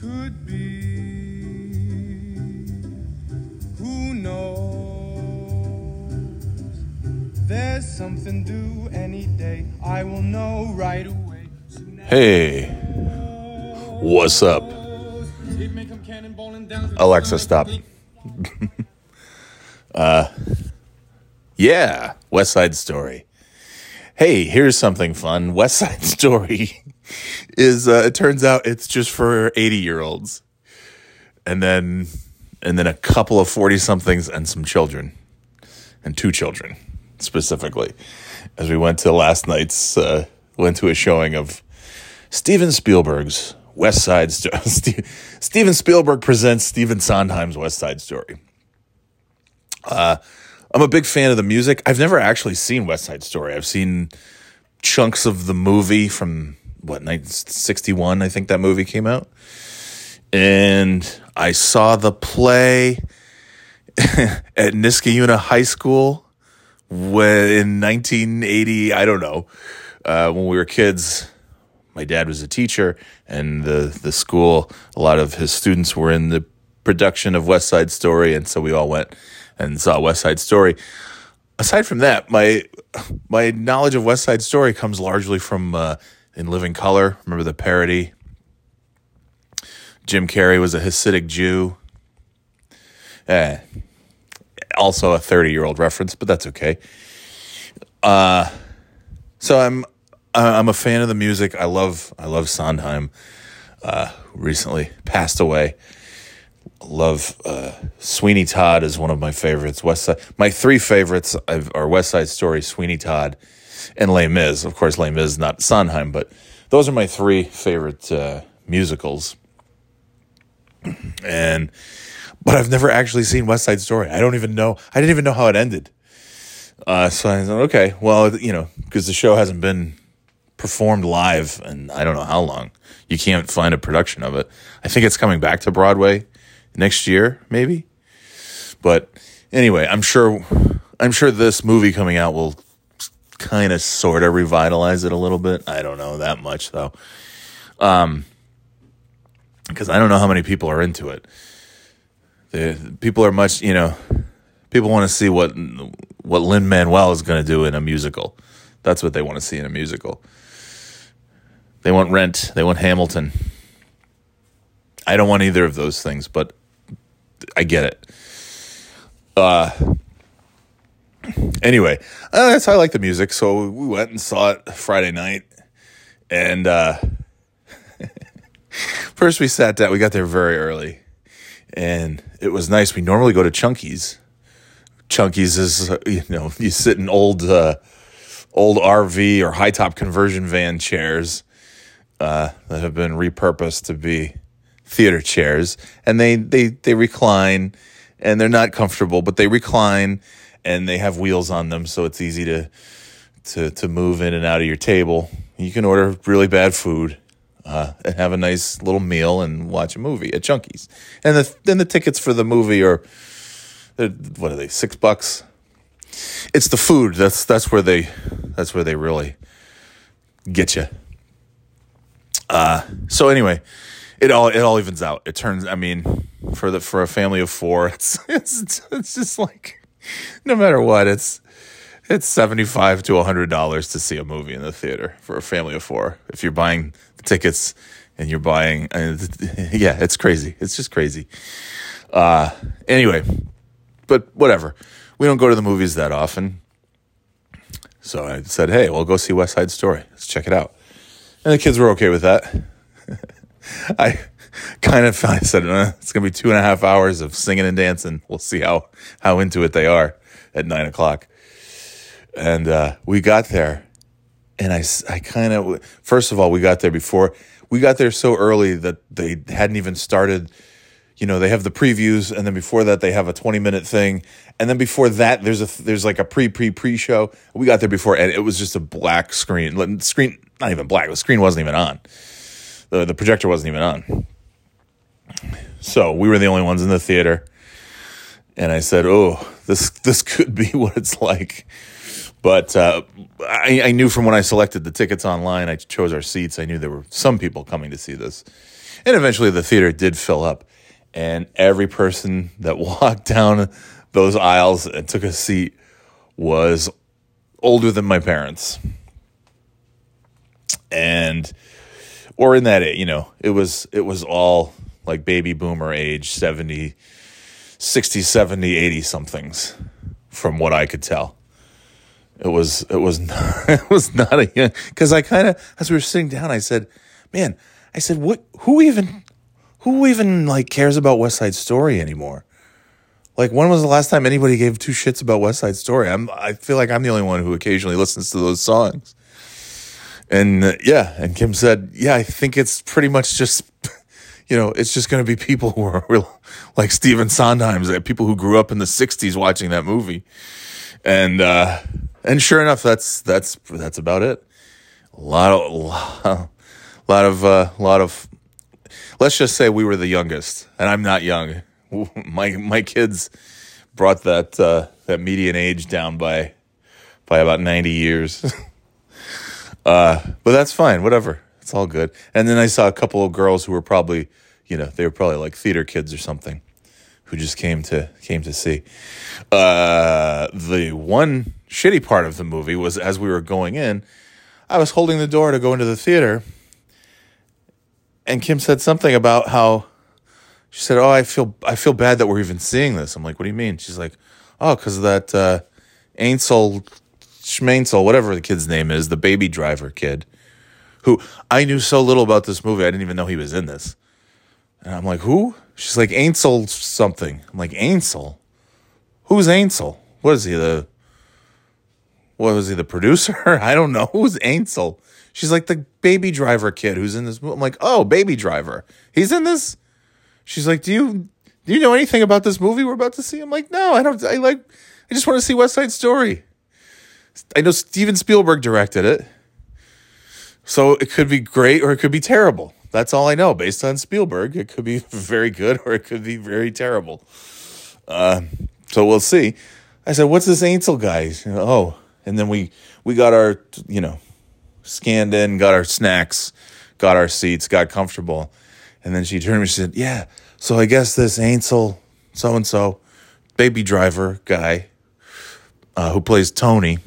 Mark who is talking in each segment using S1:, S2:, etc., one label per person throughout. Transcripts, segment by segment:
S1: could be. Who knows? There's something due any day. I will know right away.
S2: Hey, what's up? Alexa, stop.
S1: blink.
S2: Uh, yeah, West Side Story. Hey, here's something fun. West Side Story is uh, it turns out it's just for 80 year olds. And then and then a couple of 40 somethings and some children. And two children specifically. As we went to last night's uh, went to a showing of Steven Spielberg's West Side Story. Steven Spielberg presents Stephen Sondheim's West Side Story. I'm a big fan of the music. I've never actually seen West Side Story. I've seen chunks of the movie from what 1961 I think that movie came out. And I saw the play at Niskayuna High School when, in 1980, I don't know, uh, when we were kids. My dad was a teacher, and the, the school, a lot of his students were in the production of West Side Story, and so we all went and saw West Side Story. Aside from that, my my knowledge of West Side Story comes largely from uh, In Living Color. Remember the parody? Jim Carrey was a Hasidic Jew. Eh, also a 30 year old reference, but that's okay. Uh, so I'm I'm a fan of the music. I love I love Sondheim. Uh, recently passed away. Love uh, Sweeney Todd is one of my favorites. West Side, my three favorites are West Side Story, Sweeney Todd, and Les Mis. Of course, Les Mis not Sondheim, but those are my three favorite uh, musicals. And but I've never actually seen West Side Story. I don't even know. I didn't even know how it ended. Uh, so I thought, okay, well, you know, because the show hasn't been performed live and I don't know how long. You can't find a production of it. I think it's coming back to Broadway next year, maybe. But anyway, I'm sure I'm sure this movie coming out will kind of sort of revitalize it a little bit. I don't know that much though. Um because I don't know how many people are into it. The people are much, you know, people want to see what what Lin Manuel is going to do in a musical. That's what they want to see in a musical. They want Rent. They want Hamilton. I don't want either of those things, but I get it. Uh, anyway, uh, that's how I like the music. So we went and saw it Friday night, and uh, first we sat down. We got there very early, and it was nice. We normally go to Chunky's. Chunky's is you know you sit in old uh, old RV or high top conversion van chairs uh, that have been repurposed to be theater chairs, and they they they recline, and they're not comfortable, but they recline, and they have wheels on them, so it's easy to to to move in and out of your table. You can order really bad food. Uh, and have a nice little meal and watch a movie at Chunky's, and the then the tickets for the movie are, what are they six bucks? It's the food that's that's where they that's where they really get you. So anyway, it all it all evens out. It turns. I mean, for the for a family of four, it's it's it's just like no matter what, it's it's seventy five to hundred dollars to see a movie in the theater for a family of four. If you're buying the tickets and you're buying, uh, yeah, it's crazy. It's just crazy. Uh, anyway, but whatever. We don't go to the movies that often. So I said, hey, well, go see West Side Story. Let's check it out. And the kids were okay with that. I kind of I said uh, it's gonna be two and a half hours of singing and dancing. We'll see how how into it they are at nine o'clock. And uh, we got there, and I I kind of first of all we got there before we got there so early that they hadn't even started. You know they have the previews, and then before that they have a twenty minute thing, and then before that there's a there's like a pre pre pre show. We got there before, and it was just a black screen. Screen not even black. The screen wasn't even on the the projector wasn't even on. So we were the only ones in the theater, and I said, "Oh, this this could be what it's like." But uh, I, I knew from when I selected the tickets online, I chose our seats. I knew there were some people coming to see this, and eventually the theater did fill up, and every person that walked down those aisles and took a seat was older than my parents, and or in that you know it was it was all like baby boomer age 70 60 70 80 somethings from what i could tell. It was it was not, it was not a young because i kind of as we were sitting down i said man i said what who even who even like cares about west side story anymore? Like when was the last time anybody gave two shits about west side story? I'm i feel like i'm the only one who occasionally listens to those songs. And uh, yeah, and Kim said, yeah, I think it's pretty much just, you know, it's just going to be people who are real, like Stephen Sondheim's, people who grew up in the '60s watching that movie, and uh, and sure enough, that's that's that's about it. A lot of, lot of, uh, lot of. Let's just say we were the youngest, and I'm not young. My my kids brought that uh, that median age down by by about 90 years. Uh, but that's fine, whatever. It's all good. And then I saw a couple of girls who were probably, you know, they were probably like theater kids or something, who just came to came to see. Uh, the one shitty part of the movie was as we were going in, I was holding the door to go into the theater, and Kim said something about how she said, "Oh, I feel I feel bad that we're even seeing this." I'm like, "What do you mean?" She's like, "Oh, because that uh, Ansel Schmainsel, whatever the kid's name is, the baby driver kid, who I knew so little about this movie, I didn't even know he was in this. And I'm like, who? She's like, Ansel something. I'm like, Ansel? Who's Ansel? What is he, the, what was he, the producer? I don't know. Who's Ansel? She's like, the baby driver kid who's in this movie. I'm like, oh, baby driver. He's in this? She's like, do you, do you know anything about this movie we're about to see? I'm like, no, I don't, I like, I just want to see West Side Story. I know Steven Spielberg directed it. So it could be great or it could be terrible. That's all I know. Based on Spielberg, it could be very good or it could be very terrible. Uh, so we'll see. I said, "What's this Ansel guy?" oh, and then we we got our you know scanned in, got our snacks, got our seats, got comfortable, and then she turned to me. She said, "Yeah, so I guess this Ansel so and so baby driver guy uh, who plays Tony."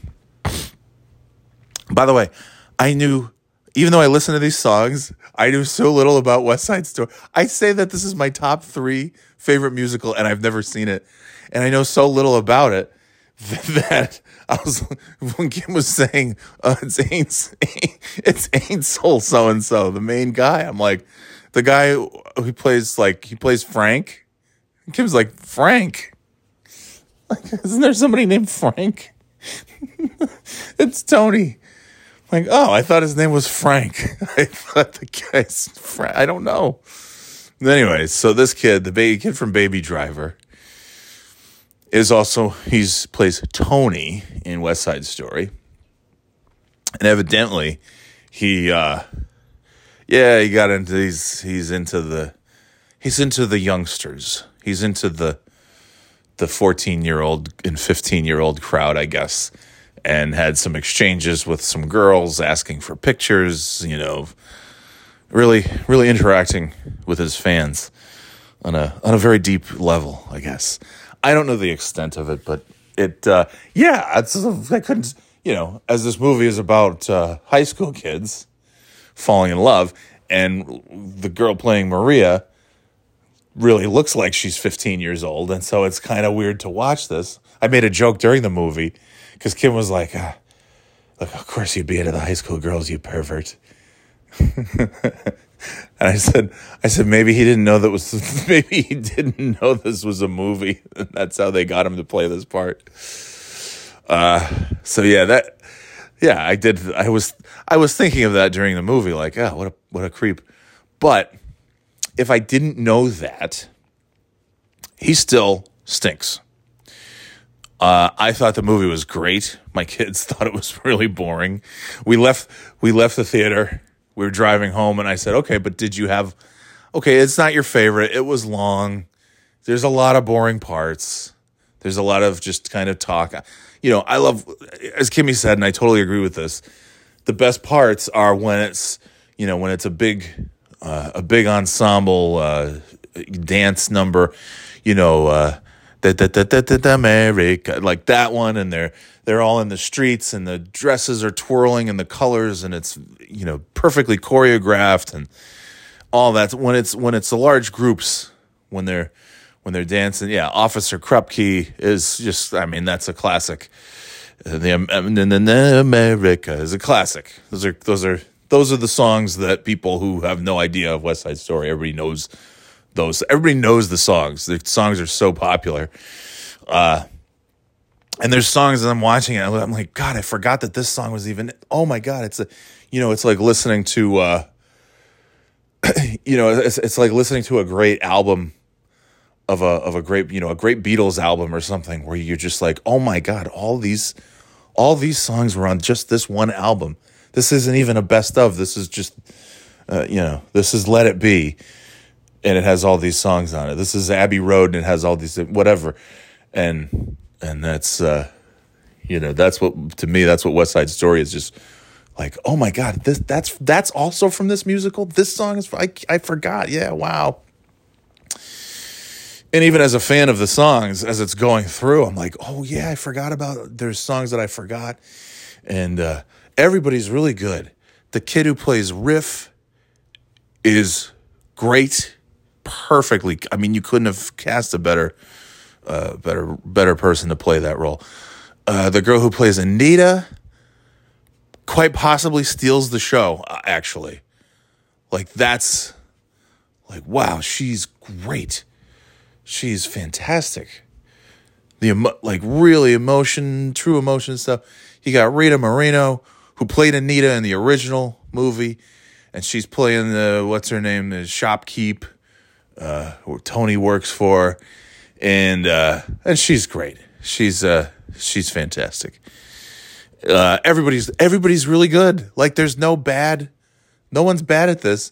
S2: By the way, I knew, even though I listen to these songs, I knew so little about West Side Story. I say that this is my top three favorite musical, and I've never seen it. And I know so little about it that I was when Kim was saying uh, it's ain't it's ain't soul so and so the main guy. I'm like the guy who plays like he plays Frank. Kim's like Frank. Like, isn't there somebody named Frank? it's Tony. Like, oh, I thought his name was Frank. I thought the guy's Frank. I don't know. Anyways, so this kid, the baby kid from Baby Driver, is also he's plays Tony in West Side Story, and evidently, he, uh, yeah, he got into he's he's into the he's into the youngsters. He's into the the fourteen year old and fifteen year old crowd, I guess and had some exchanges with some girls asking for pictures, you know, really, really interacting with his fans on a on a very deep level, I guess. I don't know the extent of it, but it, uh, yeah, I couldn't, you know, as this movie is about uh, high school kids falling in love, and the girl playing Maria really looks like she's 15 years old, and so it's kind of weird to watch this. I made a joke during the movie because Kim was like, ah, "Look, of course you'd be into the high school girls, you pervert." and I said, "I said maybe he didn't know that was maybe he didn't know this was a movie, and that's how they got him to play this part." Uh, so yeah, that yeah, I did. I was I was thinking of that during the movie, like, oh, what a what a creep. But if I didn't know that, he still stinks. Uh, I thought the movie was great. My kids thought it was really boring. We left. We left the theater. We were driving home, and I said, "Okay, but did you have? Okay, it's not your favorite. It was long. There's a lot of boring parts. There's a lot of just kind of talk. You know, I love, as Kimmy said, and I totally agree with this. The best parts are when it's, you know, when it's a big, uh, a big ensemble uh, dance number. You know, uh, America, like that one, and they're they're all in the streets, and the dresses are twirling, and the colors, and it's you know perfectly choreographed, and all that. When it's when it's the large groups, when they're when they're dancing, yeah, Officer Krupke is just, I mean, that's a classic. Uh, the um, America is a classic. Those are those are those are the songs that people who have no idea of West Side Story, everybody knows those. Everybody knows the songs. The songs are so popular. Uh, and there's songs that I'm watching it. I'm like, God, I forgot that this song was even. Oh my God, it's a, you know, it's like listening to, uh, you know, it's, it's like listening to a great album of a of a great, you know, a great Beatles album or something where you're just like, oh my God, all these, all these songs were on just this one album. This isn't even a best of. This is just, uh, you know, this is Let It Be and it has all these songs on it. This is Abbey Road, and it has all these whatever, and and that's uh, you know that's what to me that's what West Side Story is just like oh my god this that's that's also from this musical. This song is I I forgot. Yeah, wow. And even as a fan of the songs, as it's going through, I'm like, oh yeah, I forgot about. There's songs that I forgot, and uh, everybody's really good. The kid who plays Riff is great perfectly. I mean, you couldn't have cast a better, uh, better, better person to play that role. Uh, the girl who plays Anita quite possibly steals the show. Uh, actually, like that's like wow, she's great. She's fantastic. The emo- like really emotion, true emotion stuff. You got Rita Moreno who played Anita in the original movie, and she's playing the what's her name, the shopkeep uh, Tony works for, and uh, and she's great. She's uh, she's fantastic. Uh, everybody's everybody's really good. Like there's no bad, no one's bad at this.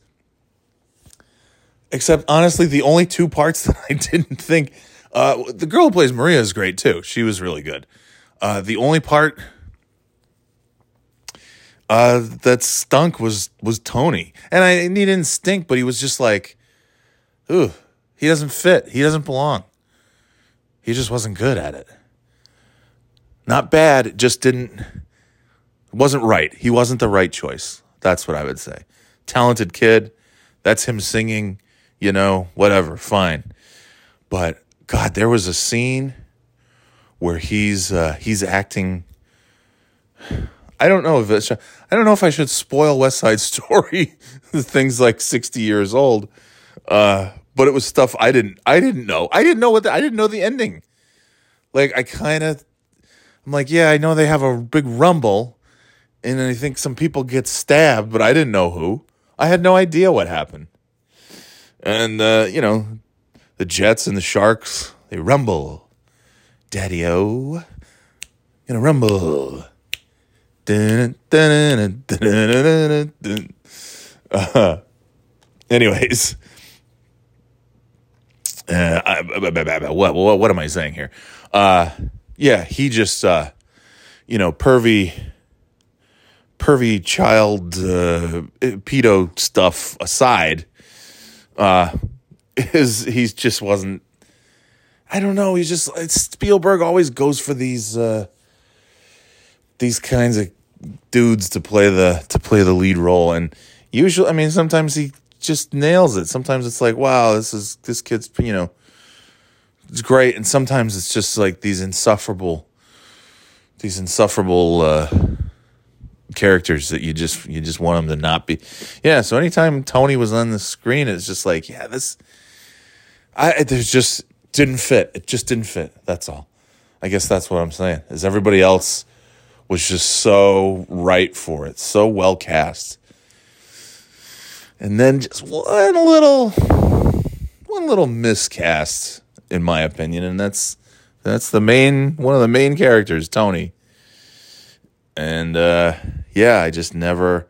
S2: Except honestly, the only two parts that I didn't think. Uh, the girl who plays Maria is great too. She was really good. Uh, the only part uh, that stunk was was Tony, and I he didn't stink, but he was just like ooh, he doesn't fit. He doesn't belong. He just wasn't good at it. Not bad, it just didn't wasn't right. He wasn't the right choice. That's what I would say. Talented kid, that's him singing, you know, whatever, fine. But god, there was a scene where he's uh, he's acting I don't know if it's I don't know if I should spoil West Side Story. the thing's like 60 years old. Uh, but it was stuff I didn't I didn't know. I didn't know what the, I didn't know the ending. Like I kind of I'm like, yeah, I know they have a big rumble and I think some people get stabbed, but I didn't know who. I had no idea what happened. And uh, you know, the Jets and the Sharks, they rumble. Daddy O gonna rumble. Uh, anyways, uh, I, what, what what am I saying here? Uh, yeah, he just uh, you know pervy pervy child uh, pedo stuff aside, uh, is he's just wasn't. I don't know. He's just Spielberg always goes for these uh, these kinds of dudes to play the to play the lead role, and usually, I mean, sometimes he just nails it. Sometimes it's like, wow, this is this kid's, you know, it's great, and sometimes it's just like these insufferable, these insufferable uh, characters that you just you just want them to not be. Yeah. So anytime Tony was on the screen, it's just like, yeah, this, I there's just didn't fit. It just didn't fit. That's all. I guess that's what I'm saying. Is everybody else was just so right for it, so well cast and then just one little one little miscast in my opinion and that's that's the main one of the main characters tony and uh yeah i just never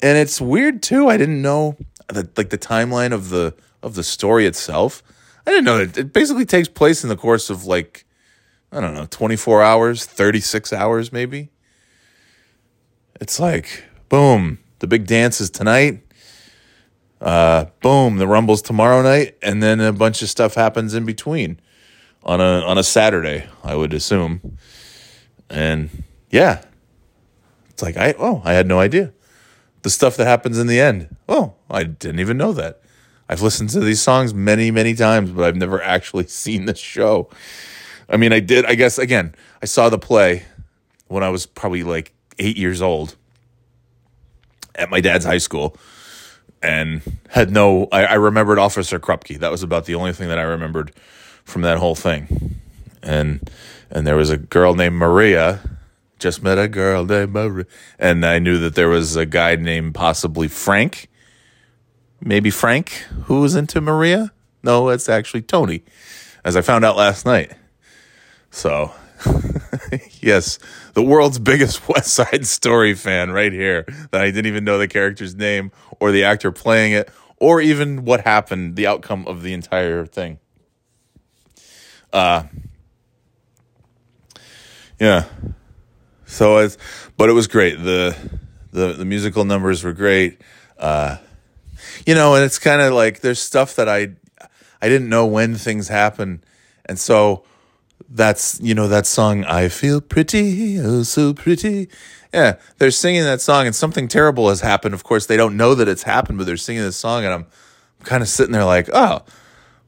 S2: and it's weird too i didn't know that like the timeline of the of the story itself i didn't know it, it basically takes place in the course of like I don't know, 24 hours, 36 hours maybe. It's like, boom, the big dance is tonight. Uh, boom, the Rumble's tomorrow night, and then a bunch of stuff happens in between on a on a Saturday, I would assume. And yeah, it's like I oh I had no idea the stuff that happens in the end. Oh, I didn't even know that. I've listened to these songs many many times, but I've never actually seen the show. I mean, I did. I guess again, I saw the play when I was probably like eight years old at my dad's high school and had no I, I, remembered officer krupke. That was about the only thing that i remembered from that whole thing. And and there was a girl named maria. Just met a girl named maria. And i knew that there was a guy named possibly frank. Maybe frank who was into maria? No it's actually tony as i found out last night. So yes, the world's biggest West Side Story fan right here that I didn't even know the character's name or the actor playing it or even what happened, the outcome of the entire thing. Uh Yeah. So it's but it was great. The the the musical numbers were great. Uh you know, and it's kind of like there's stuff that I I didn't know when things happen. And so that's you know that song i feel pretty oh so pretty. Yeah they're singing that song and something terrible has happened. Of course they don't know that it's happened but they're singing this song and i'm kind of sitting there like oh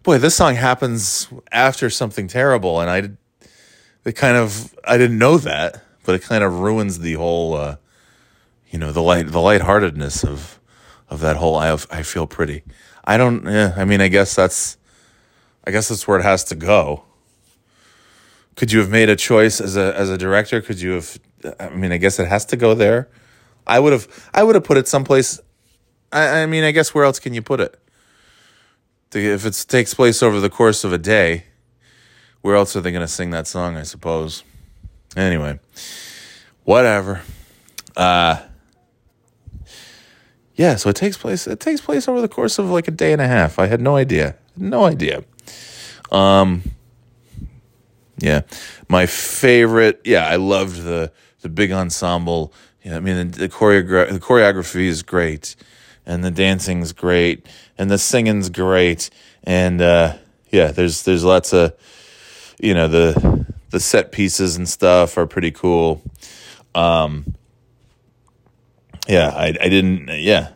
S2: boy this song happens after something terrible and i it kind of i didn't know that but it kind of ruins the whole uh, you know the light the lightheartedness of of that whole i, I feel pretty. I don't yeah i mean i guess that's i guess that's where it has to go could you have made a choice as a as a director? Could you have? I mean, I guess it has to go there. I would have. I would have put it someplace. I, I mean, I guess where else can you put it? If it takes place over the course of a day, where else are they going to sing that song? I suppose. Anyway, whatever. Uh, yeah, so it takes place. It takes place over the course of like a day and a half. I had no idea. No idea. Um, yeah, my favorite. Yeah, I loved the the big ensemble. Yeah, I mean the, the choreogra- the choreography is great, and the dancing's great, and the singing's great, and uh, yeah, there's there's lots of you know the the set pieces and stuff are pretty cool. Um, yeah, I I didn't yeah.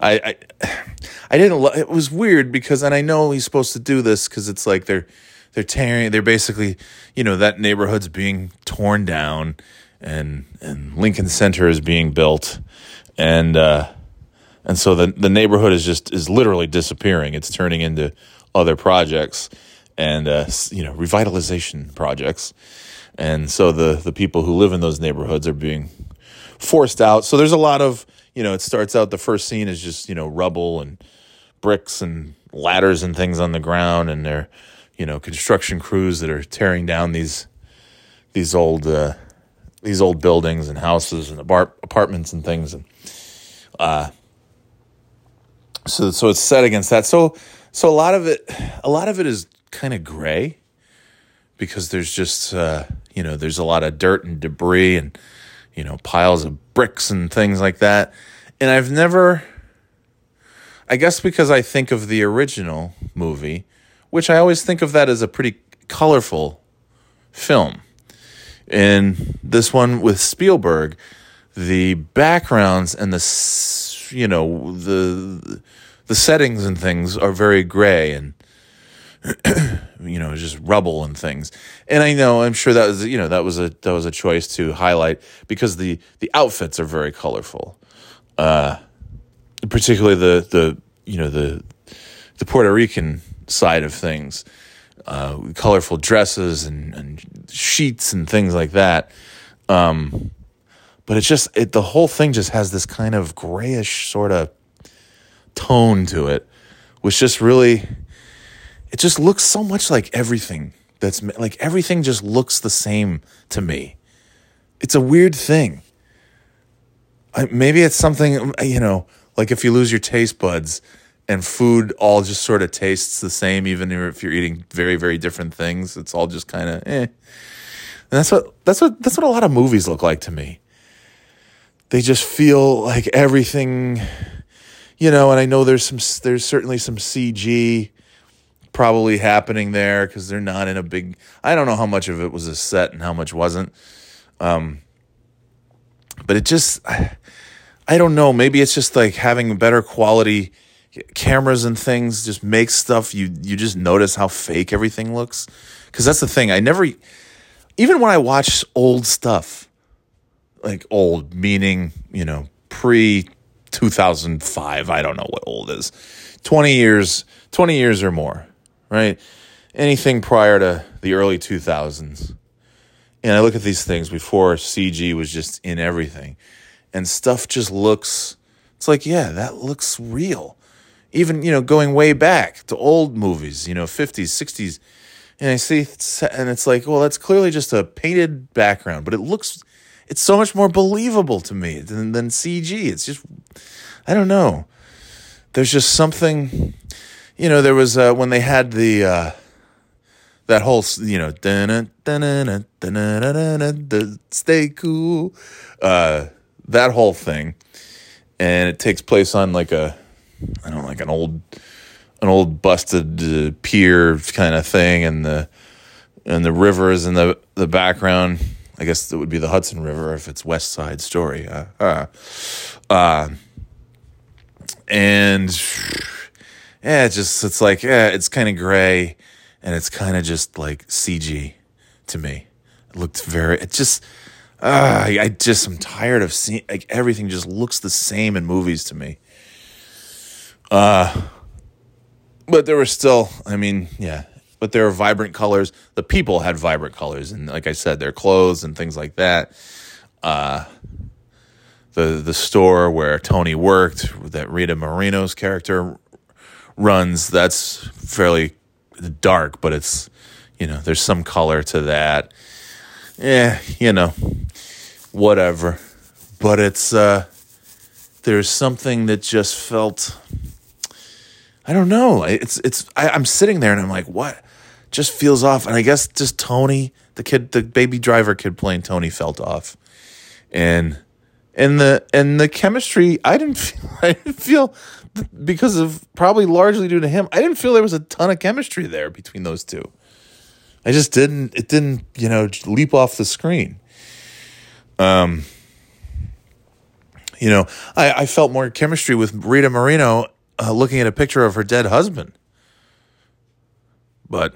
S2: I, I I didn't. Lo- it was weird because, and I know he's supposed to do this because it's like they're they're tearing they're basically you know that neighborhood's being torn down and and Lincoln Center is being built. And uh and so the the neighborhood is just is literally disappearing. It's turning into other projects and uh you know revitalization projects. And so the the people who live in those neighborhoods are being forced out. So there's a lot of you know it starts out the first scene is just you know rubble and bricks and ladders and things on the ground and they're you know construction crews that are tearing down these these old uh, these old buildings and houses and apart- apartments and things and uh, so so it's set against that. So so a lot of it a lot of it is kind of gray because there's just uh, you know there's a lot of dirt and debris and you know piles of bricks and things like that. And I've never I guess because I think of the original movie which I always think of that as a pretty colorful film. In this one with Spielberg, the backgrounds and the you know the the settings and things are very gray and you know just rubble and things and i know i'm sure that was you know that was a that was a choice to highlight because the the outfits are very colorful uh particularly the the you know the the puerto rican side of things, uh, colorful dresses and, and, sheets and things like that. Um, but it's just it, the whole thing just has this kind of grayish sort of tone to it, which just really it just looks so much like everything that's like everything just looks the same to me. It's a weird thing. I, maybe it's something you know, like if you lose your taste buds and food all just sort of tastes the same, even if you're eating very, very different things. It's all just kind of eh. And that's what that's what that's what a lot of movies look like to me. They just feel like everything, you know. And I know there's some there's certainly some CG probably happening there because they're not in a big. I don't know how much of it was a set and how much wasn't. Um, but it just, I, I don't know. Maybe it's just like having better quality cameras and things just makes stuff you you just notice how fake everything looks. Because that's the thing i never even when i watch old stuff like old meaning you know pre 2005 i don't know what old is 20 years 20 years or more right? Anything prior to the early 2000s and i look at these things before cg was just in everything. And stuff just looks it's like yeah that looks real even you know going way back to old movies you know 50s 60s and i see and it's like well that's clearly just a painted background but it looks it's so much more believable to me than, than cg it's just i don't know. There's just something you know there was uh, when they had the uh, that whole you know stay cool uh, that whole thing. And it takes place on like a I don't know, like an old an old busted uh, pier kind of thing, and the and the river is in the the background. I guess it would be the Hudson River if it's West Side Story. Uh, uh, uh, and yeah, it's just it's like yeah, it's kind of gray, and it's kind of just like CG to me. It looked very. It just. Uh, I, I just am tired of seeing like everything just looks the same in movies to me. Uh, but there were still, I mean, yeah, but there were vibrant colors. The people had vibrant colors, and like I said, their clothes and things like that. Uh, the the store where Tony worked, that Rita Moreno's character runs, that's fairly dark, but it's you know there's some color to that. Yeah, you know, whatever. But it's uh, there's something that just felt I don't know. It's it's I, I'm sitting there and I'm like, what? Just feels off. And I guess just Tony, the kid, the baby driver kid playing Tony felt off. And and the and the chemistry, I didn't feel I didn't feel because of probably largely due to him. I didn't feel there was a ton of chemistry there between those two. I just didn't it didn't, you know, leap off the screen. Um you know, I, I felt more chemistry with Rita Moreno uh, looking at a picture of her dead husband. But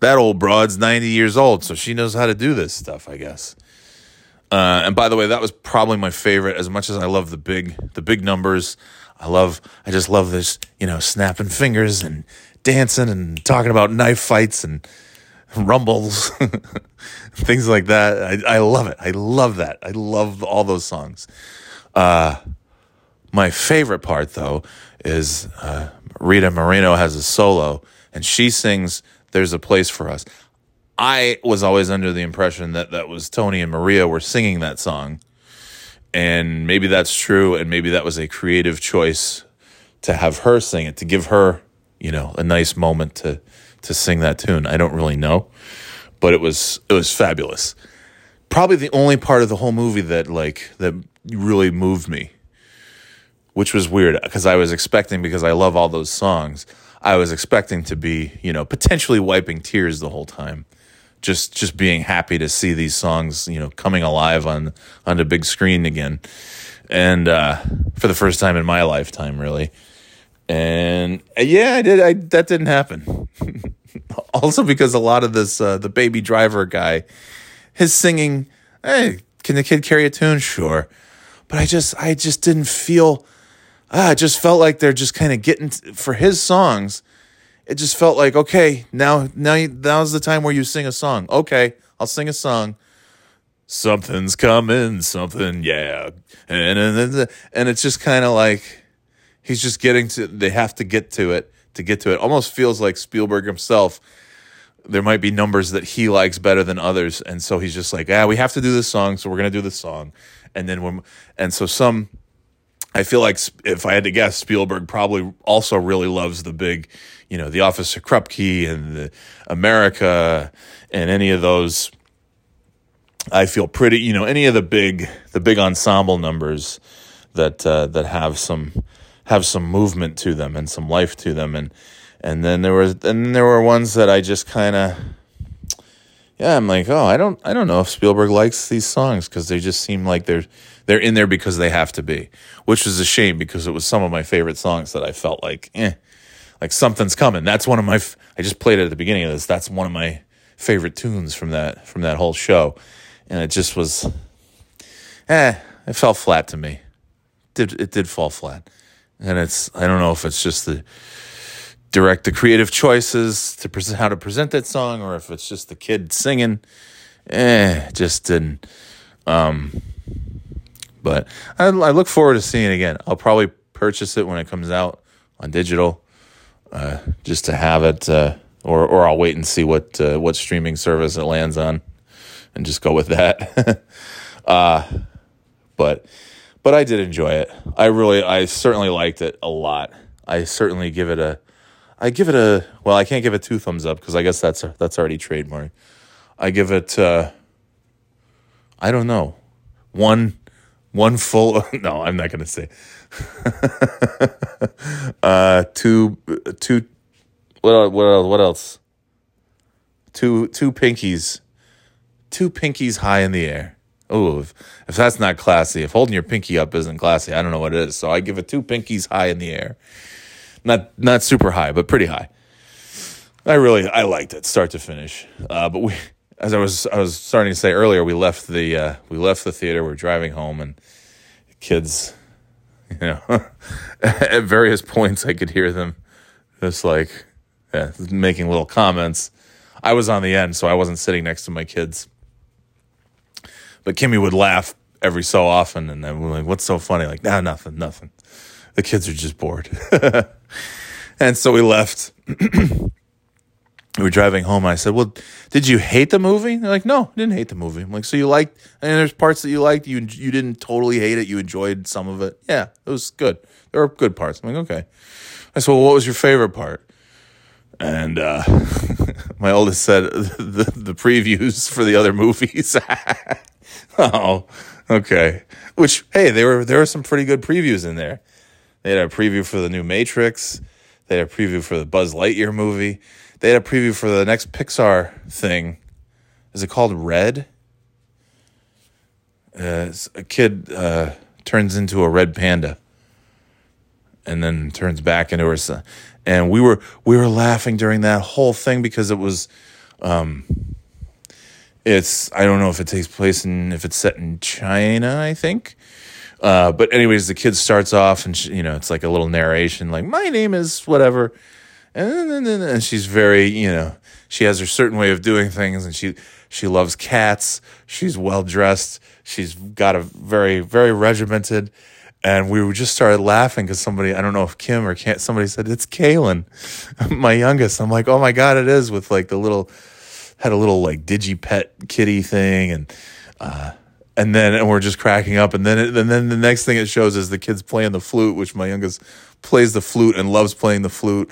S2: that old broad's 90 years old, so she knows how to do this stuff, I guess. Uh, and by the way, that was probably my favorite. As much as I love the big, the big numbers, I love, I just love this, you know, snapping fingers and dancing and talking about knife fights and rumbles, things like that. I, I love it. I love that. I love all those songs. Uh, my favorite part, though, is uh, Rita Moreno has a solo and she sings There's a Place for Us. I was always under the impression that that was Tony and Maria were singing that song. And maybe that's true. And maybe that was a creative choice to have her sing it, to give her, you know, a nice moment to, to sing that tune. I don't really know, but it was, it was fabulous. Probably the only part of the whole movie that like, that really moved me which was weird because I was expecting because I love all those songs. I was expecting to be, you know, potentially wiping tears the whole time. Just just being happy to see these songs, you know, coming alive on on the big screen again. And uh, for the first time in my lifetime, really. And uh, yeah, I did I that didn't happen. also because a lot of this uh, the baby driver guy his singing, hey, can the kid carry a tune? Sure. But I just I just didn't feel ah, it just felt like they're just kind of getting t- for his songs. It just felt like okay, now now now's the time where you sing a song. Okay, I'll sing a song. Something's coming, something, yeah, and and and it's just kind of like he's just getting to. They have to get to it to get to it. Almost feels like Spielberg himself. There might be numbers that he likes better than others, and so he's just like, ah, we have to do this song, so we're gonna do this song, and then when and so some I feel like if I had to guess, Spielberg probably also really loves the big, you know, the Officer Krupke and the America and any of those. I feel pretty, you know, any of the big the big ensemble numbers that uh, that have some have some movement to them and some life to them, and and then there was and then there were ones that I just kind of yeah, I'm like, oh, I don't, I don't know if Spielberg likes these songs because they just seem like they're they're in there because they have to be, which is a shame because it was some of my favorite songs that I felt like, eh, like something's coming. That's one of my. I just played it at the beginning of this. That's one of my favorite tunes from that from that whole show, and it just was, eh, it fell flat to me. Did it did fall flat, and it's I don't know if it's just the direct the creative choices to present how to present that song or if it's just the kid singing eh just didn't um but I, I look forward to seeing it again i'll probably purchase it when it comes out on digital uh, just to have it uh, or or i'll wait and see what uh, what streaming service it lands on and just go with that uh but but i did enjoy it i really i certainly liked it a lot i certainly give it a I give it a well. I can't give it two thumbs up because I guess that's that's already trademark. I give it. Uh, I don't know. One, one full. No, I'm not going to say. uh, two, two. What what what else? Two two pinkies, two pinkies high in the air. Oh, if, if that's not classy, if holding your pinky up isn't classy, I don't know what it is. So I give it two pinkies high in the air not not super high, but pretty high. I really I liked it start to finish. Uh, but we, as I was I was starting to say earlier, we left the uh, we left the theater. We're driving home, and kids, you know, at various points I could hear them just like yeah, making little comments. I was on the end, so I wasn't sitting next to my kids. But Kimmy would laugh every so often, and then we're like, "What's so funny?" Like, nah, nothing, nothing. The kids are just bored. and so we left. we were driving home. I said, "Well, did you hate the movie?" They're like, "No, I didn't hate the movie." I'm like, "So you liked? And there's parts that you liked. You you didn't totally hate it. You enjoyed some of it. Yeah, it was good. There were good parts." I'm like, "Okay." I said, "Well, what was your favorite part?" And uh, my oldest said the the previews for the other movies. oh, okay. Which hey, there were there were some pretty good previews in there. They had a preview for the new Matrix. They had a preview for the Buzz Lightyear movie. They had a preview for the next Pixar thing. Is it called Red? Uh, a kid uh, turns into a red panda and then turns back into her. And we were we were laughing during that whole thing because it was um, it's I don't know if it takes place in if it's set in China, I think. Uh, but anyways, the kid starts off and she, you know it's like a little narration, like my name is whatever, and she's very you know she has her certain way of doing things, and she she loves cats. She's well dressed. She's got a very very regimented. And we just started laughing because somebody, I don't know if Kim or can't, somebody said, it's Kaylin, my youngest. I'm like, oh my God, it is with like the little, had a little like digi pet kitty thing. And, uh, and then and we're just cracking up and then it, and then the next thing it shows is the kids playing the flute which my youngest plays the flute and loves playing the flute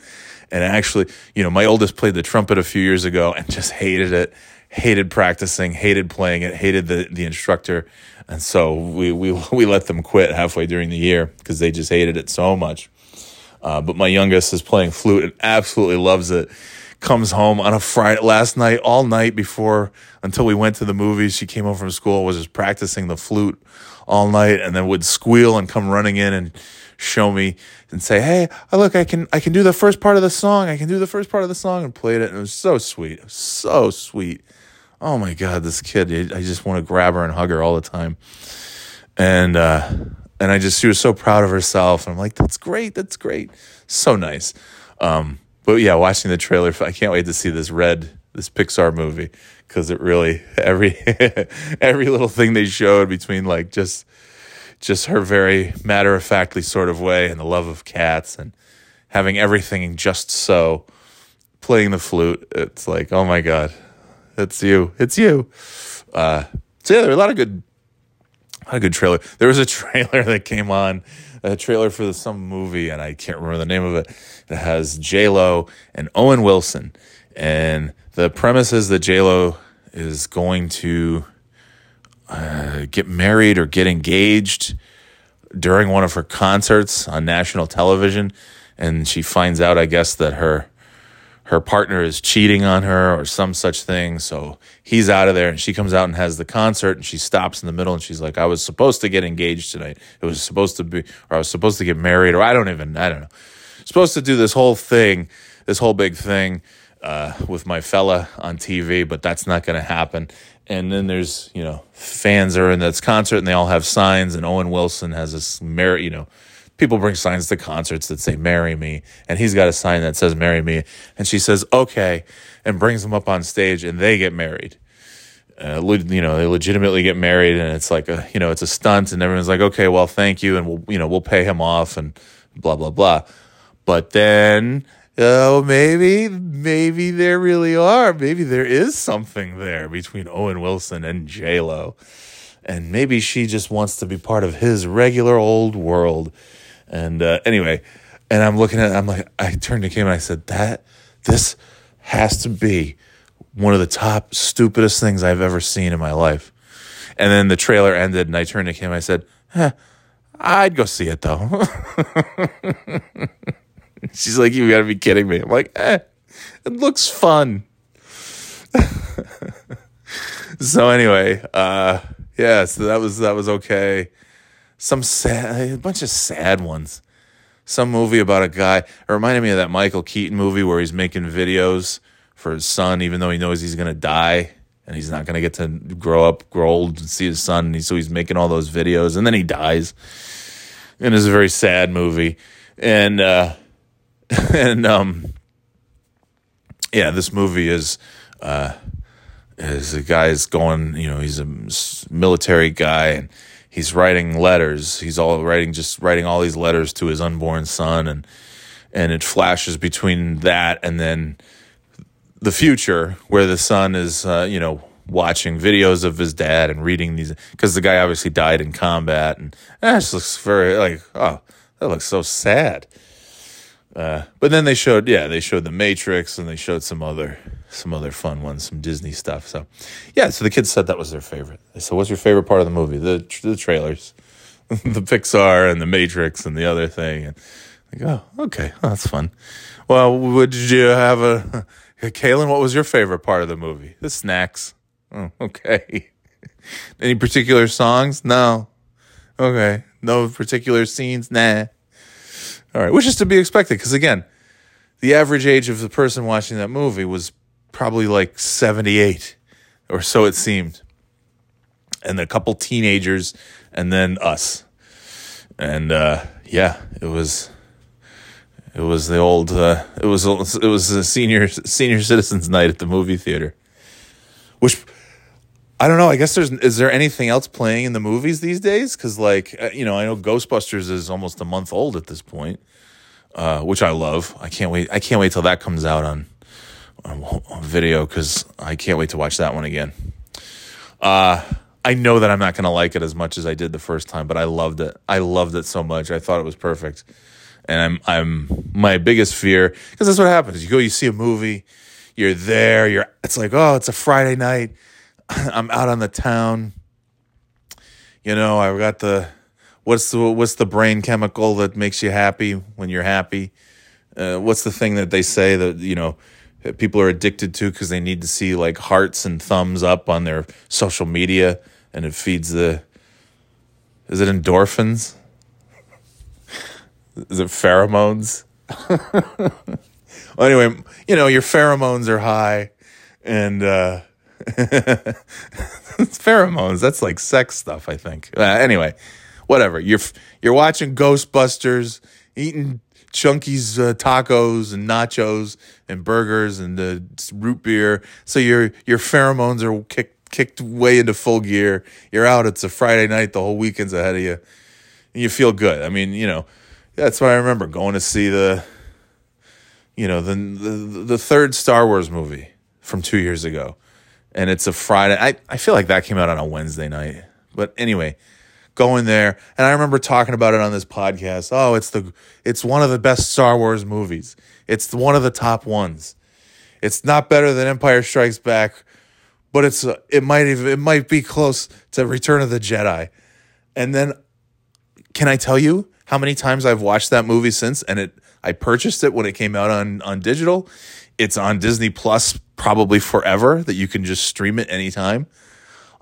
S2: and actually you know my oldest played the trumpet a few years ago and just hated it hated practicing hated playing it hated the the instructor. And so we we we let them quit halfway during the year because they just hated it so much. Uh, but my youngest is playing flute and absolutely loves it. Comes home on a Friday last night, all night before until we went to the movies. She came home from school, was just practicing the flute all night, and then would squeal and come running in and show me and say, "Hey, look, I can I can do the first part of the song. I can do the first part of the song," and played it. And it was so sweet, was so sweet. Oh my God, this kid! I just want to grab her and hug her all the time. And uh, and I just she was so proud of herself. And I'm like, "That's great. That's great. So nice." Um, but yeah, watching the trailer, I can't wait to see this red this Pixar movie because it really every every little thing they showed between like just just her very matter of factly sort of way and the love of cats and having everything just so playing the flute it's like oh my god it's you it's you uh so yeah there were a lot of good a lot of good trailer there was a trailer that came on a trailer for some movie, and I can't remember the name of it. That has J Lo and Owen Wilson, and the premise is that J Lo is going to uh, get married or get engaged during one of her concerts on national television, and she finds out, I guess, that her her partner is cheating on her or some such thing. So he's out of there and she comes out and has the concert and she stops in the middle and she's like, I was supposed to get engaged tonight. It was supposed to be, or I was supposed to get married, or I don't even, I don't know. Supposed to do this whole thing, this whole big thing uh, with my fella on TV, but that's not going to happen. And then there's, you know, fans are in this concert and they all have signs and Owen Wilson has this merit, you know, people bring signs to concerts that say marry me. And he's got a sign that says marry me. And she says okay and brings them up on stage and they get married. Uh, you know they legitimately get married and it's like a you know it's a stunt and everyone's like okay well thank you and we'll you know we'll pay him off and blah blah blah. But then oh maybe maybe there really are maybe there is something there between owen wilson and j lo and maybe she just wants to be part of his regular old world and uh, anyway, and I'm looking at, I'm like, I turned to Kim and I said, that this has to be one of the top stupidest things I've ever seen in my life. And then the trailer ended, and I turned to Kim I said, eh, I'd go see it though. She's like, you gotta be kidding me. I'm like, eh, it looks fun. so anyway, uh, yeah, so that was that was okay some sad, a bunch of sad ones. Some movie about a guy. It reminded me of that Michael Keaton movie where he's making videos for his son, even though he knows he's to die and he's not to get to grow up, grow old, and see his son. And he, so he's making all those videos, and then he dies. And it's a very sad movie. And uh, and um, yeah, this movie is uh, is a guy's going. You know, he's a military guy, and he's writing letters. He's all writing, just writing all these letters to his unborn son, and and it flashes between that and then the future, where the son is, uh, you know, watching videos of his dad and reading these because the guy obviously died in combat, and that just looks very like, oh, that looks so sad. Uh, but then they showed, yeah, they showed the Matrix and they showed some other some other fun ones, some Disney stuff. So, yeah, so the kids said that was their favorite. So, what's your favorite part of the movie? The the trailers, the Pixar and the Matrix and the other thing. And I go, oh, okay, oh, that's fun. Well, would you have a, Kaylin? What was your favorite part of the movie? The snacks. Oh, okay. Any particular songs? No. Okay. No particular scenes? Nah. All right, which is to be expected because again, the average age of the person watching that movie was probably like 78 or so it seemed. And a couple teenagers and then us. And uh, yeah, it was it was the old uh, it was it was a senior senior citizens night at the movie theater. Which I don't know. I guess there's is there anything else playing in the movies these days? Because like uh, you know, I know Ghostbusters is almost a month old at this point, uh, which I love. I can't wait. I can't wait till that comes out on on, on video because I can't wait to watch that one again. Uh, I know that I'm not gonna like it as much as I did the first time, but I loved it. I loved it so much. I thought it was perfect, and I'm I'm my biggest fear because that's what happens. You go, you see a movie, you're there. You're. It's like oh, it's a Friday night I'm out on the town. You know, I've got the what's the what's the brain chemical that makes you happy when you're happy? Uh, what's the thing that they say that you know people are addicted to because they need to see like hearts and thumbs up on their social media, and it feeds the. Is it endorphins? Is it pheromones? well, anyway, you know your pheromones are high, and uh, pheromones. That's like sex stuff, I think. Uh, anyway, whatever. You're you're watching Ghostbusters, eating Chunky's uh, tacos and nachos and burgers and uh, root beer. So your your pheromones are kicked kicked way into full gear. You're out. It's a Friday night. The whole weekend's ahead of you. And you feel good. I mean, you know, that's why I remember going to see the, you know, the the, the third Star Wars movie from two years ago and it's a Friday. I, I feel like that came out on a Wednesday night. But anyway, going there, and I remember talking about it on this podcast. Oh, it's the it's one of the best Star Wars movies. It's one of the top ones. It's not better than Empire Strikes Back, but it's uh, it might even it might be close to Return of the Jedi. And then can I tell you how many times I've watched that movie since and it I purchased it when it came out on on digital. It's on Disney Plus probably forever that you can just stream it anytime.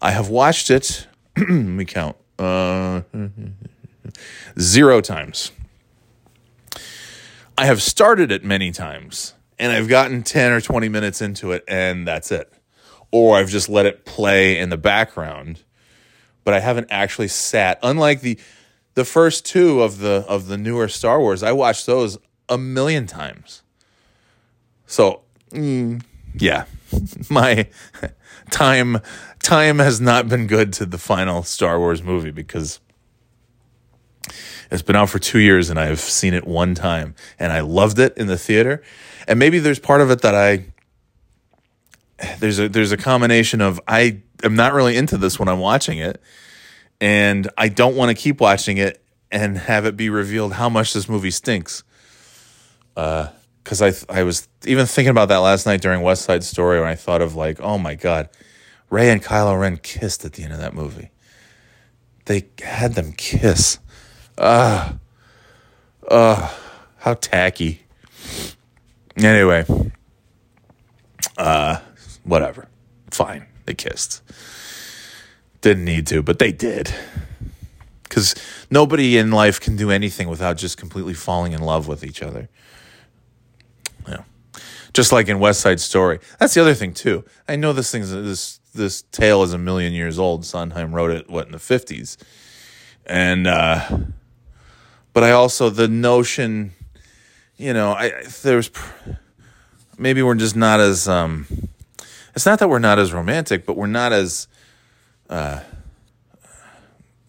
S2: I have watched it let me count. Uh, zero times. I have started it many times and I've gotten 10 or 20 minutes into it and that's it. Or I've just let it play in the background, but I haven't actually sat. Unlike the the first two of the of the newer Star Wars, I watched those a million times. So, mm, yeah. My time time has not been good to the final Star Wars movie because it's been out for 2 years and I've seen it one time and I loved it in the theater and maybe there's part of it that I there's a there's a combination of I am not really into this when I'm watching it, and I don't want to keep watching it and have it be revealed how much this movie stinks. Because I I was even thinking about that last night during West Side Story, when I thought of like, oh my god, Rey and Kylo Ren kissed at the end of that movie. They had them kiss. Uh, uh, how tacky. Anyway, uh, whatever. Fine. They kissed. Didn't need to, but they did. Because nobody in life can do anything without just completely falling in love with each other. Just like in West Side Story. That's the other thing too. I know this thing's this this tale is a million years old. Sondheim wrote it what in the fifties, and uh, but I also the notion you know, I there's maybe we're just not as um it's not that we're not as romantic, but we're not as uh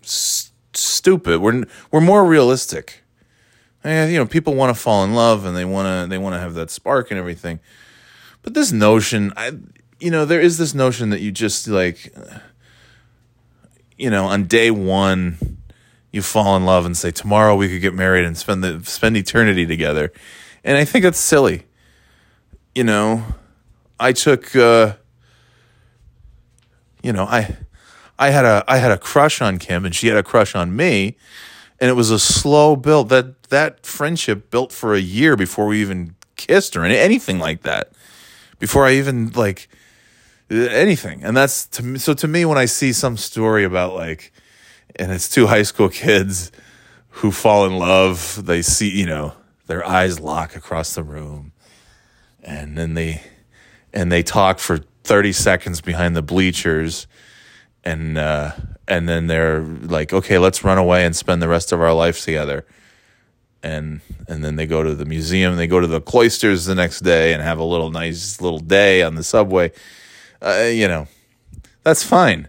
S2: s- stupid. We're we're more realistic. And, you know, people want to fall in love and they want to they want to have that spark and everything. But this notion, I you know, there is this notion that you just like you know, on day 1 you fall in love and say tomorrow we could get married and spend the spend eternity together. And I think that's silly. You know, I took uh you know, I I had a I had a crush on Kim and she had a crush on me and it was a slow build that that friendship built for a year before we even kissed or anything like that. Before I even like anything. And that's to me so to me when I see some story about like and it's two high school kids who fall in love. They see, you know, their eyes lock across the room, and then they and they talk for thirty seconds behind the bleachers, and uh, and then they're like, okay, let's run away and spend the rest of our life together. And and then they go to the museum. They go to the cloisters the next day and have a little nice little day on the subway. Uh, you know, that's fine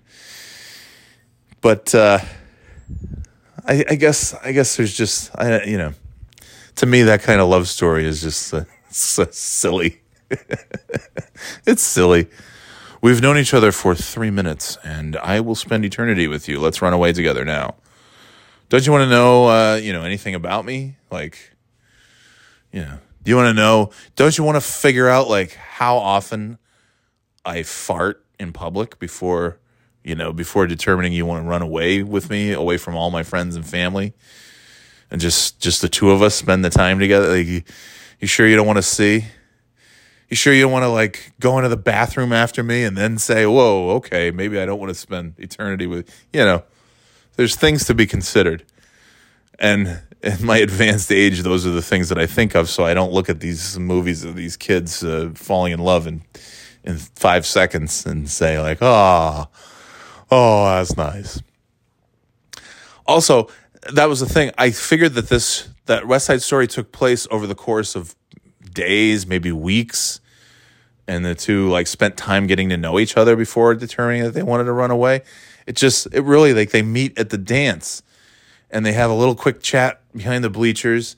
S2: but uh, I, I, guess I guess there's just I, you know, to me that kind of love story is just uh, so silly. it's silly. We've known each other for three minutes, and I will spend eternity with you. Let's run away together now. Don't you want to know, uh, you know, anything about me? Like, know, do you want to know? Don't you want to figure out like how often I fart in public before you know, before determining you want to run away with me, away from all my friends and family, and just just the two of us spend the time together. Like, you, you sure you don't want to see? You sure you don't want to like go into the bathroom after me and then say, "Whoa, okay, maybe I don't want to spend eternity with." You know, there's things to be considered, and in my advanced age, those are the things that I think of. So I don't look at these movies of these kids uh, falling in love in in five seconds and say like, "Oh." Oh, that's nice. Also, that was the thing. I figured that this that West Side Story took place over the course of days, maybe weeks, and the two like spent time getting to know each other before determining that they wanted to run away. It just it really like they meet at the dance. And they have a little quick chat behind the bleachers.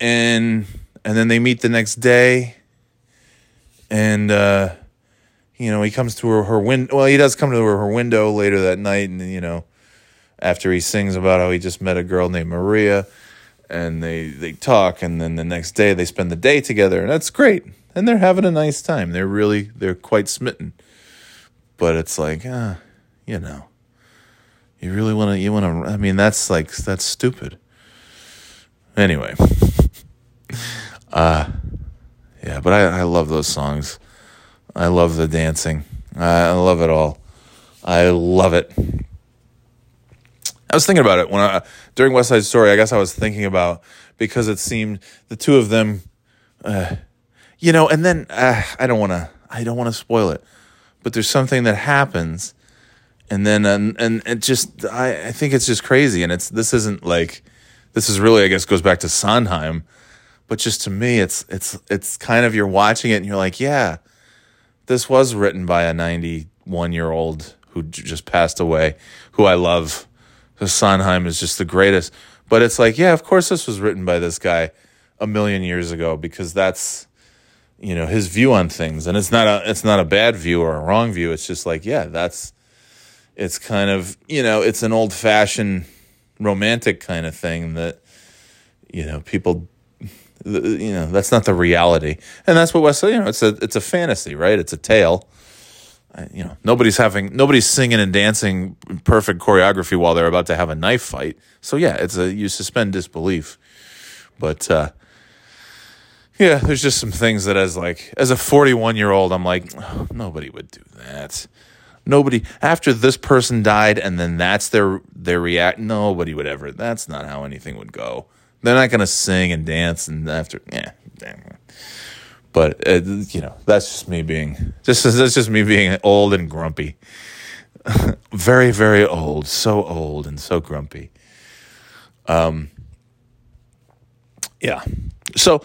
S2: And and then they meet the next day. And uh you know, he comes to her, her window. Well, he does come to her, her window later that night, and you know, after he sings about how he just met a girl named Maria and they they talk and then the next day they spend the day together and that's great. And they're having a nice time. They're really they're quite smitten. But it's like uh, you know you really want to you want to i mean that's like that's stupid. Anyway. Uh yeah but i i love those songs. I love the dancing. I love it all. I love it. I was thinking about it when I during West Side Story. I guess I was thinking about because it seemed the two of them, uh, you know. And then uh, I don't want to. I don't want to spoil it, but there's something that happens, and then and and it just I I think it's just crazy. And it's this isn't like this is really I guess goes back to Sondheim, but just to me it's it's it's kind of you're watching it and you're like yeah, this was written by a 91 year old who just passed away, who I love Sondheim is just the greatest. But it's like, yeah, of course this was written by this guy a million years ago because that's you know his view on things, and it's not a it's not a bad view or a wrong view. It's just like, yeah, that's it's kind of you know it's an old fashioned romantic kind of thing that you know people you know that's not the reality and that's what West you know it's a it's a fantasy right it's a tale you know nobody's having nobody's singing and dancing perfect choreography while they're about to have a knife fight. So yeah it's a you suspend disbelief. But uh yeah there's just some things that as like as a 41 year old i'm like oh, nobody would do that. Nobody after this person died and then that's their their react nobody would ever that's not how anything would go. They're not going to sing and dance and after yeah damn but uh, you know, that's just me being just that's just me being old and grumpy. very very old, so old and so grumpy. Um yeah. So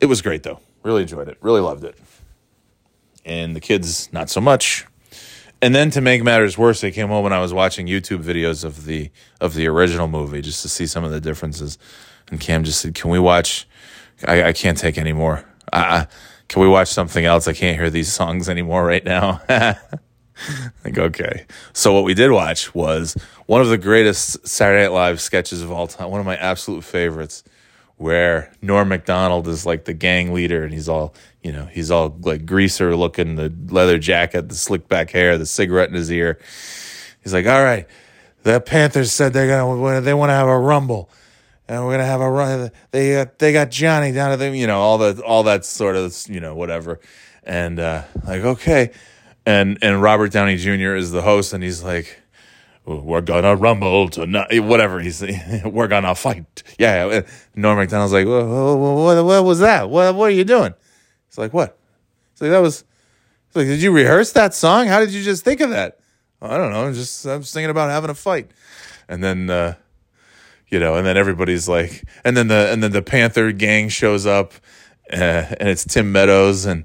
S2: it was great though. Really enjoyed it. Really loved it. And the kids not so much. And then to make matters worse, they came home and I was watching YouTube videos of the of the original movie just to see some of the differences. And Cam just said, "Can we watch? I, I can't take any more uh, can we watch something else? I can't hear these songs anymore right now. like, okay. So what we did watch was one of the greatest Saturday Night Live sketches of all time, one of my absolute favorites, where Norm Macdonald is like the gang leader and he's all, you know, he's all like greaser looking, the leather jacket, the slick back hair, the cigarette in his ear. He's like, all right, the Panthers said they're gonna, they want to have a rumble and we're gonna have a run. They got they got Johnny down at the you know all the all that sort of you know whatever, and uh, like okay, and and Robert Downey Jr. is the host, and he's like, we're gonna rumble tonight, whatever he's we're gonna fight. Yeah, Norm Macdonald's like, what, what, what was that? What what are you doing? He's like, what? He's like, that was. He's like, did you rehearse that song? How did you just think of that? I don't know. I'm just I was thinking about having a fight, and then. Uh, you know, and then everybody's like, and then the and then the Panther gang shows up, uh, and it's Tim Meadows, and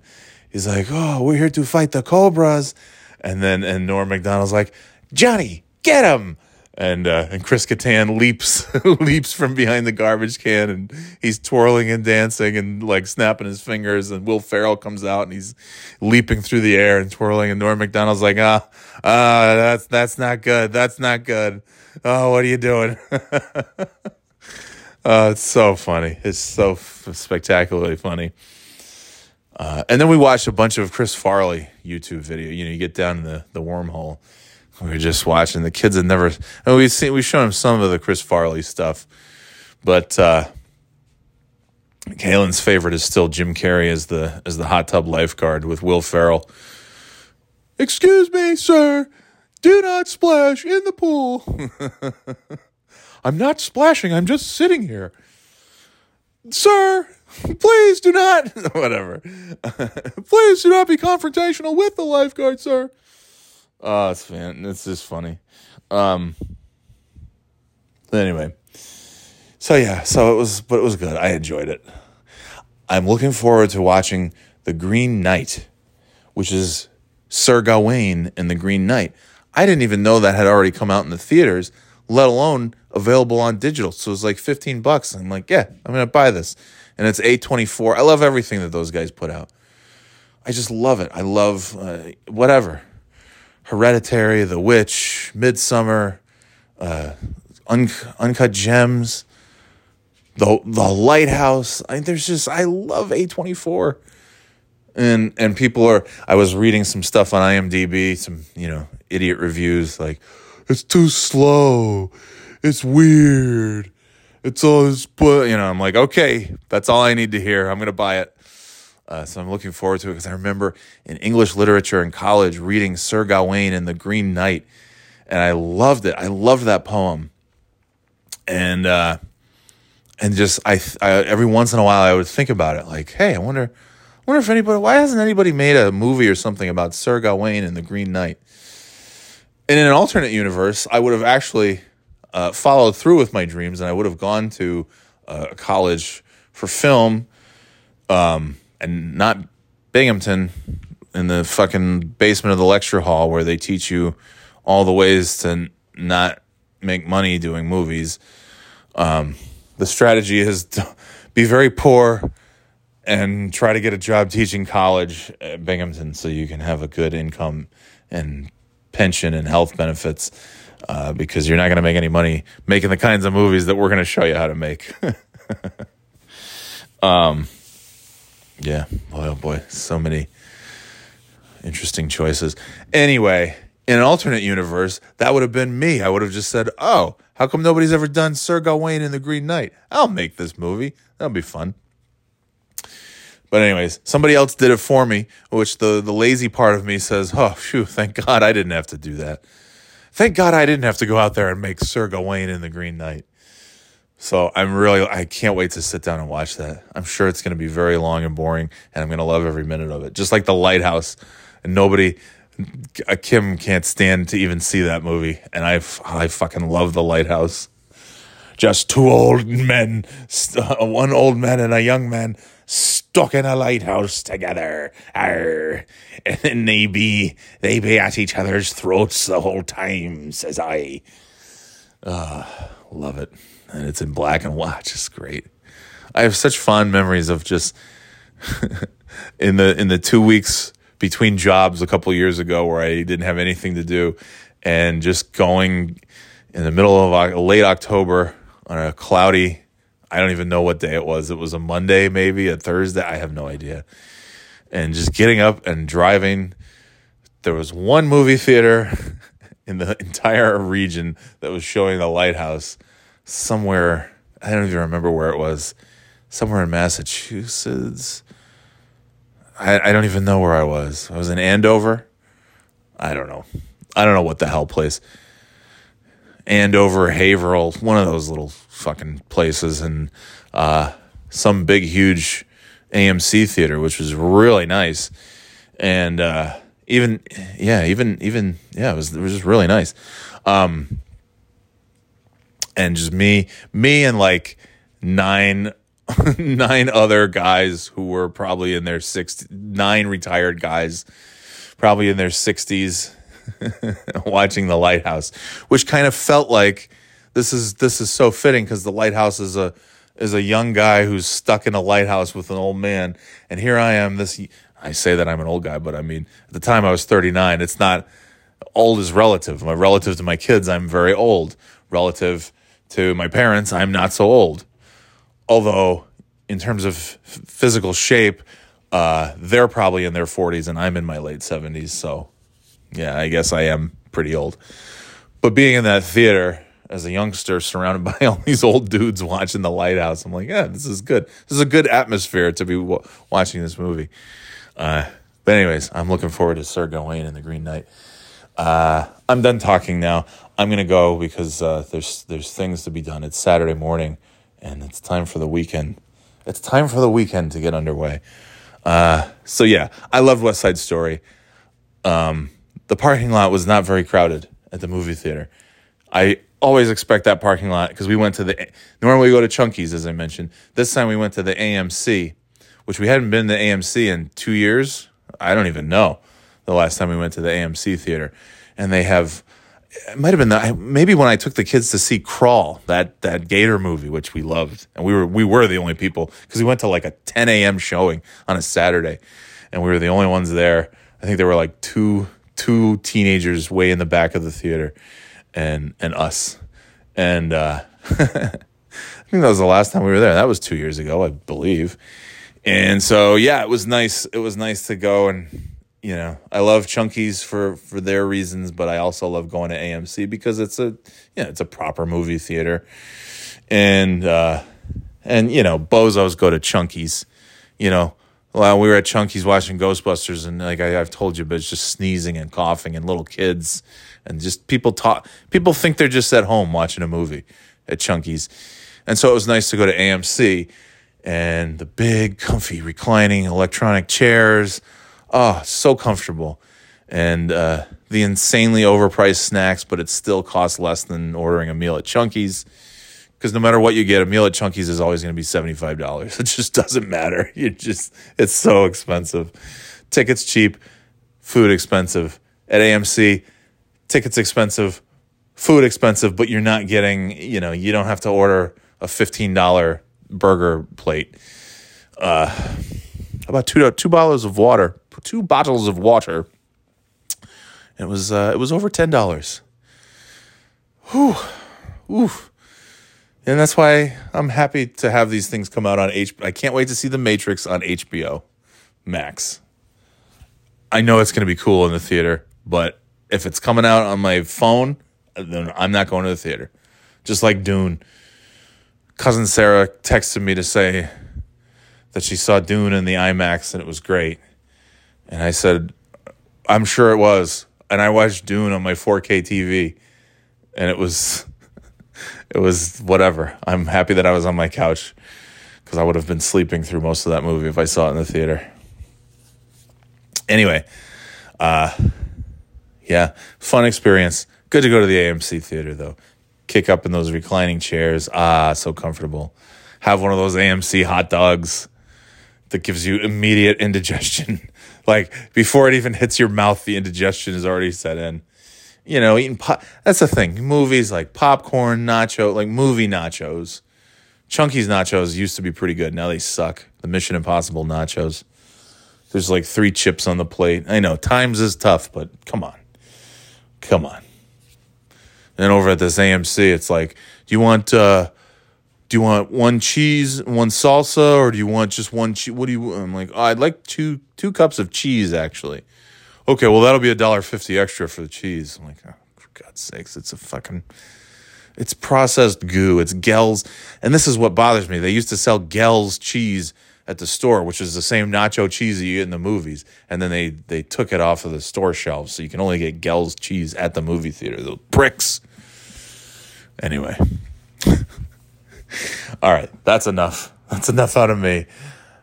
S2: he's like, "Oh, we're here to fight the Cobras," and then and Norm Macdonald's like, "Johnny, get him!" And uh, and Chris Kattan leaps leaps from behind the garbage can, and he's twirling and dancing and like snapping his fingers. And Will Ferrell comes out and he's leaping through the air and twirling. And Norm Macdonald's like, "Ah, ah, that's that's not good. That's not good." oh, what are you doing? uh, it's so funny. It's so f- spectacularly funny. Uh, and then we watched a bunch of Chris Farley YouTube video. You know, you get down the, the wormhole. We were just watching. The kids had never. And we've seen. We've shown them some of the Chris Farley stuff, but uh, Kalen's favorite is still Jim Carrey as the as the hot tub lifeguard with Will Ferrell. Excuse me, sir. Do not splash in the pool. I'm not splashing, I'm just sitting here. Sir, please do not. Whatever. please do not be confrontational with the lifeguard, sir. Oh, it's fan. It's just funny. Um. Anyway, so yeah, so it was, but it was good. I enjoyed it. I'm looking forward to watching The Green Knight, which is Sir Gawain and The Green Knight. I didn't even know that had already come out in the theaters, let alone available on digital. So it was like 15 bucks. I'm like, yeah, I'm to buy this. And it's A24. I love everything that those guys put out. I just love it. I love uh, whatever. Hereditary, The Witch, Midsommar, uh, Un- Uncut Gems, the the Lighthouse. I, there's just I love A24. And and people are I was reading some stuff on IMDb, some, you know, idiot reviews like it's too slow. It's weird. It's all this, but you know, I'm like, okay, that's all I need to hear. I'm gonna buy it. Uh, so I'm looking forward to it because I remember in English literature in college reading Sir Gawain and The Green Knight, and I loved it. I loved that poem, and uh, and just I, I every once in a while I would think about it, like, hey, I wonder, wonder if anybody, why hasn't anybody made a movie or something about Sir Gawain and The Green Knight? And in an alternate universe, I would have actually uh, followed through with my dreams, and I would have gone to uh, college for film. Um, and not Binghamton in the fucking basement of the lecture hall where they teach you all the ways to not make money doing movies. Um, the strategy is to be very poor and try to get a job teaching college at Binghamton so you can have a good income and pension and health benefits uh, because you're not going to make any money making the kinds of movies that we're going to show you how to make. um, yeah, boy, oh boy, so many interesting choices. Anyway, in an alternate universe, that would have been me. I would have just said, "Oh, how come nobody's ever done Sir Gawain in the Green Knight? I'll make this movie. That'll be fun." But anyways, somebody else did it for me, which the the lazy part of me says, "Oh, phew, thank God I didn't have to do that. Thank God I didn't have to go out there and make Sir Gawain in the Green Knight." So I'm really I can't wait to sit down and watch that. I'm sure it's going to be very long and boring, and I'm going to love every minute of it. Just like The Lighthouse, and nobody, Kim can't stand to even see that movie, and I I fucking love The Lighthouse. Just two old men, one old man and a young man stuck in a lighthouse together. Arr. And they be they be at each other's throats the whole time, says I. Uh, love it and it's in black and white. Just great. I have such fond memories of just in the in the two weeks between jobs a couple years ago where I didn't have anything to do, and just going in the middle of late October on a cloudy. I don't even know what day it was. It was a Monday, maybe a Thursday. I have no idea. And just getting up and driving. There was one movie theater in the entire region that was showing the lighthouse somewhere. I don't even remember where it was. Somewhere in Massachusetts. I, I don't even know where I was. I was in Andover. I don't know. I don't know what the hell place. Andover, Haverhill, one of those little fucking places, and uh, some big, huge AMC theater, which was really nice. And uh, even, yeah, even, even, yeah, it was, it was just really nice. Um, and just me, me and like nine, nine other guys who were probably in their six, nine retired guys, probably in their sixties, watching the lighthouse, which kind of felt like this is this is so fitting because the lighthouse is a is a young guy who's stuck in a lighthouse with an old man, and here I am. This I say that I'm an old guy, but I mean at the time I was 39. It's not old is relative. My relative to my kids, I'm very old. Relative to my parents, I'm not so old. Although, in terms of physical shape, uh, they're probably in their 40s and I'm in my late 70s. So, yeah, I guess I am pretty old. But being in that theater as a youngster, surrounded by all these old dudes watching The Lighthouse, I'm like, yeah, this is good. This is a good atmosphere to be w- watching this movie. Uh, but anyways, I'm looking forward to Sir Gawain and the Green Knight. Uh, I'm done talking now. I'm gonna go because uh, there's there's things to be done. It's Saturday morning, and it's time for the weekend. It's time for the weekend to get underway. Uh, so yeah, I loved West Side Story. Um, the parking lot was not very crowded at the movie theater. I always expect that parking lot because we went to the normally we go to Chunky's as I mentioned. This time we went to the AMC, which we hadn't been to AMC in two years. I don't even know the last time we went to the AMC theater, and they have it might have been the, maybe when I took the kids to see Crawl, that that Gator movie, which we loved, and we were we were the only people because we went to like a 10 a.m. showing on a Saturday, and we were the only ones there. I think there were like two two teenagers way in the back of the theater, and and us, and uh, I think that was the last time we were there. That was two years ago, I believe. And so yeah, it was nice. It was nice to go and you know I love Chunkies for for their reasons, but I also love going to AMC because it's a yeah it's a proper movie theater, and uh, and you know bozos go to Chunkies, you know. Well, we were at Chunky's watching Ghostbusters, and like I, I've told you, but it's just sneezing and coughing, and little kids, and just people talk. People think they're just at home watching a movie at Chunky's, and so it was nice to go to AMC, and the big, comfy, reclining electronic chairs. Oh, so comfortable, and uh, the insanely overpriced snacks, but it still costs less than ordering a meal at Chunky's because no matter what you get, a meal at Chunky's is always going to be seventy five dollars. It just doesn't matter. You just it's so expensive. Tickets cheap, food expensive. At AMC, tickets expensive, food expensive, but you're not getting. You know, you don't have to order a fifteen dollar burger plate. Uh, about two two bottles of water, two bottles of water. It was uh, it was over ten dollars. Whew, oof. And that's why I'm happy to have these things come out on H. I can't wait to see The Matrix on HBO Max. I know it's going to be cool in the theater, but if it's coming out on my phone, then I'm not going to the theater. Just like Dune. Cousin Sarah texted me to say that she saw Dune in the IMAX and it was great. And I said, I'm sure it was. And I watched Dune on my 4K TV and it was it was whatever. I'm happy that I was on my couch because I would have been sleeping through most of that movie if I saw it in the theater. Anyway, uh, yeah, fun experience. Good to go to the AMC theater though. Kick up in those reclining chairs. Ah, so comfortable. Have one of those AMC hot dogs that gives you immediate indigestion. like before it even hits your mouth, the indigestion is already set in you know, eating pop. That's the thing. Movies like popcorn, nacho, like movie nachos. Chunky's nachos used to be pretty good. Now they suck. The Mission Impossible nachos. There's like three chips on the plate. I know times is tough, but come on, come on. And over at this AMC, it's like, do you want uh, do you want one cheese, one salsa, or do you want just one cheese? What do you? I'm like, oh, I'd like two two cups of cheese actually okay, well that'll be a dollar fifty extra for the cheese. I'm like, oh, for God's sakes, it's a fucking, it's processed goo. It's Gehl's, and this is what bothers me. They used to sell Gehl's cheese at the store, which is the same nacho cheese you get in the movies, and then they they took it off of the store shelves, so you can only get Gehl's cheese at the movie theater. The bricks. Anyway. All right, that's enough. That's enough out of me.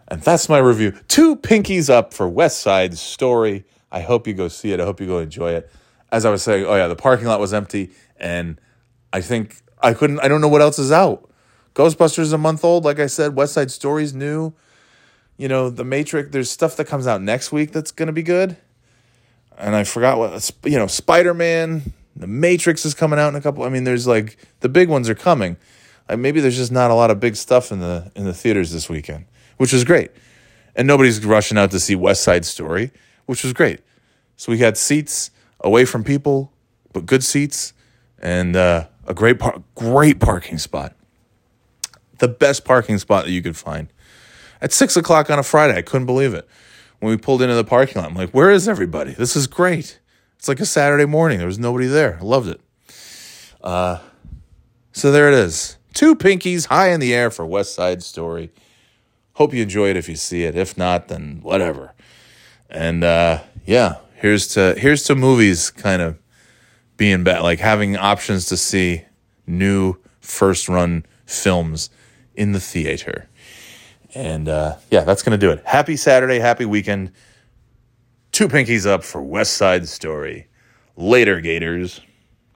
S2: And that's my review. Two pinkies up for West Side Story. I hope you go see it. I hope you go enjoy it. As I was saying, oh yeah, the parking lot was empty, and I think I couldn't. I don't know what else is out. Ghostbusters is a month old. Like I said, West Side Story's new. You know, The Matrix. There's stuff that comes out next week that's gonna be good. And I forgot what you know. Spider Man, The Matrix is coming out in a couple. I mean, there's like the big ones are coming. Like maybe there's just not a lot of big stuff in the in the theaters this weekend, which was great. And nobody's rushing out to see West Side Story which was great. So we had seats away from people, but good seats and uh, a great par- great parking spot. The best parking spot that you could find. At six o'clock on a Friday, I couldn't believe it. When we pulled into the parking lot, I'm like, where is everybody? This is great. It's like a Saturday morning. There was nobody there. I loved it. Uh, so there it is. Two pinkies high in the air for West Side Story. Hope you enjoy it if you see it. If not, then whatever. And uh, yeah, here's to here's to movies kind of being back, like having options to see new first run films in the theater. And uh, yeah, that's gonna do it. Happy Saturday, happy weekend. Two pinkies up for West Side Story. Later, Gators.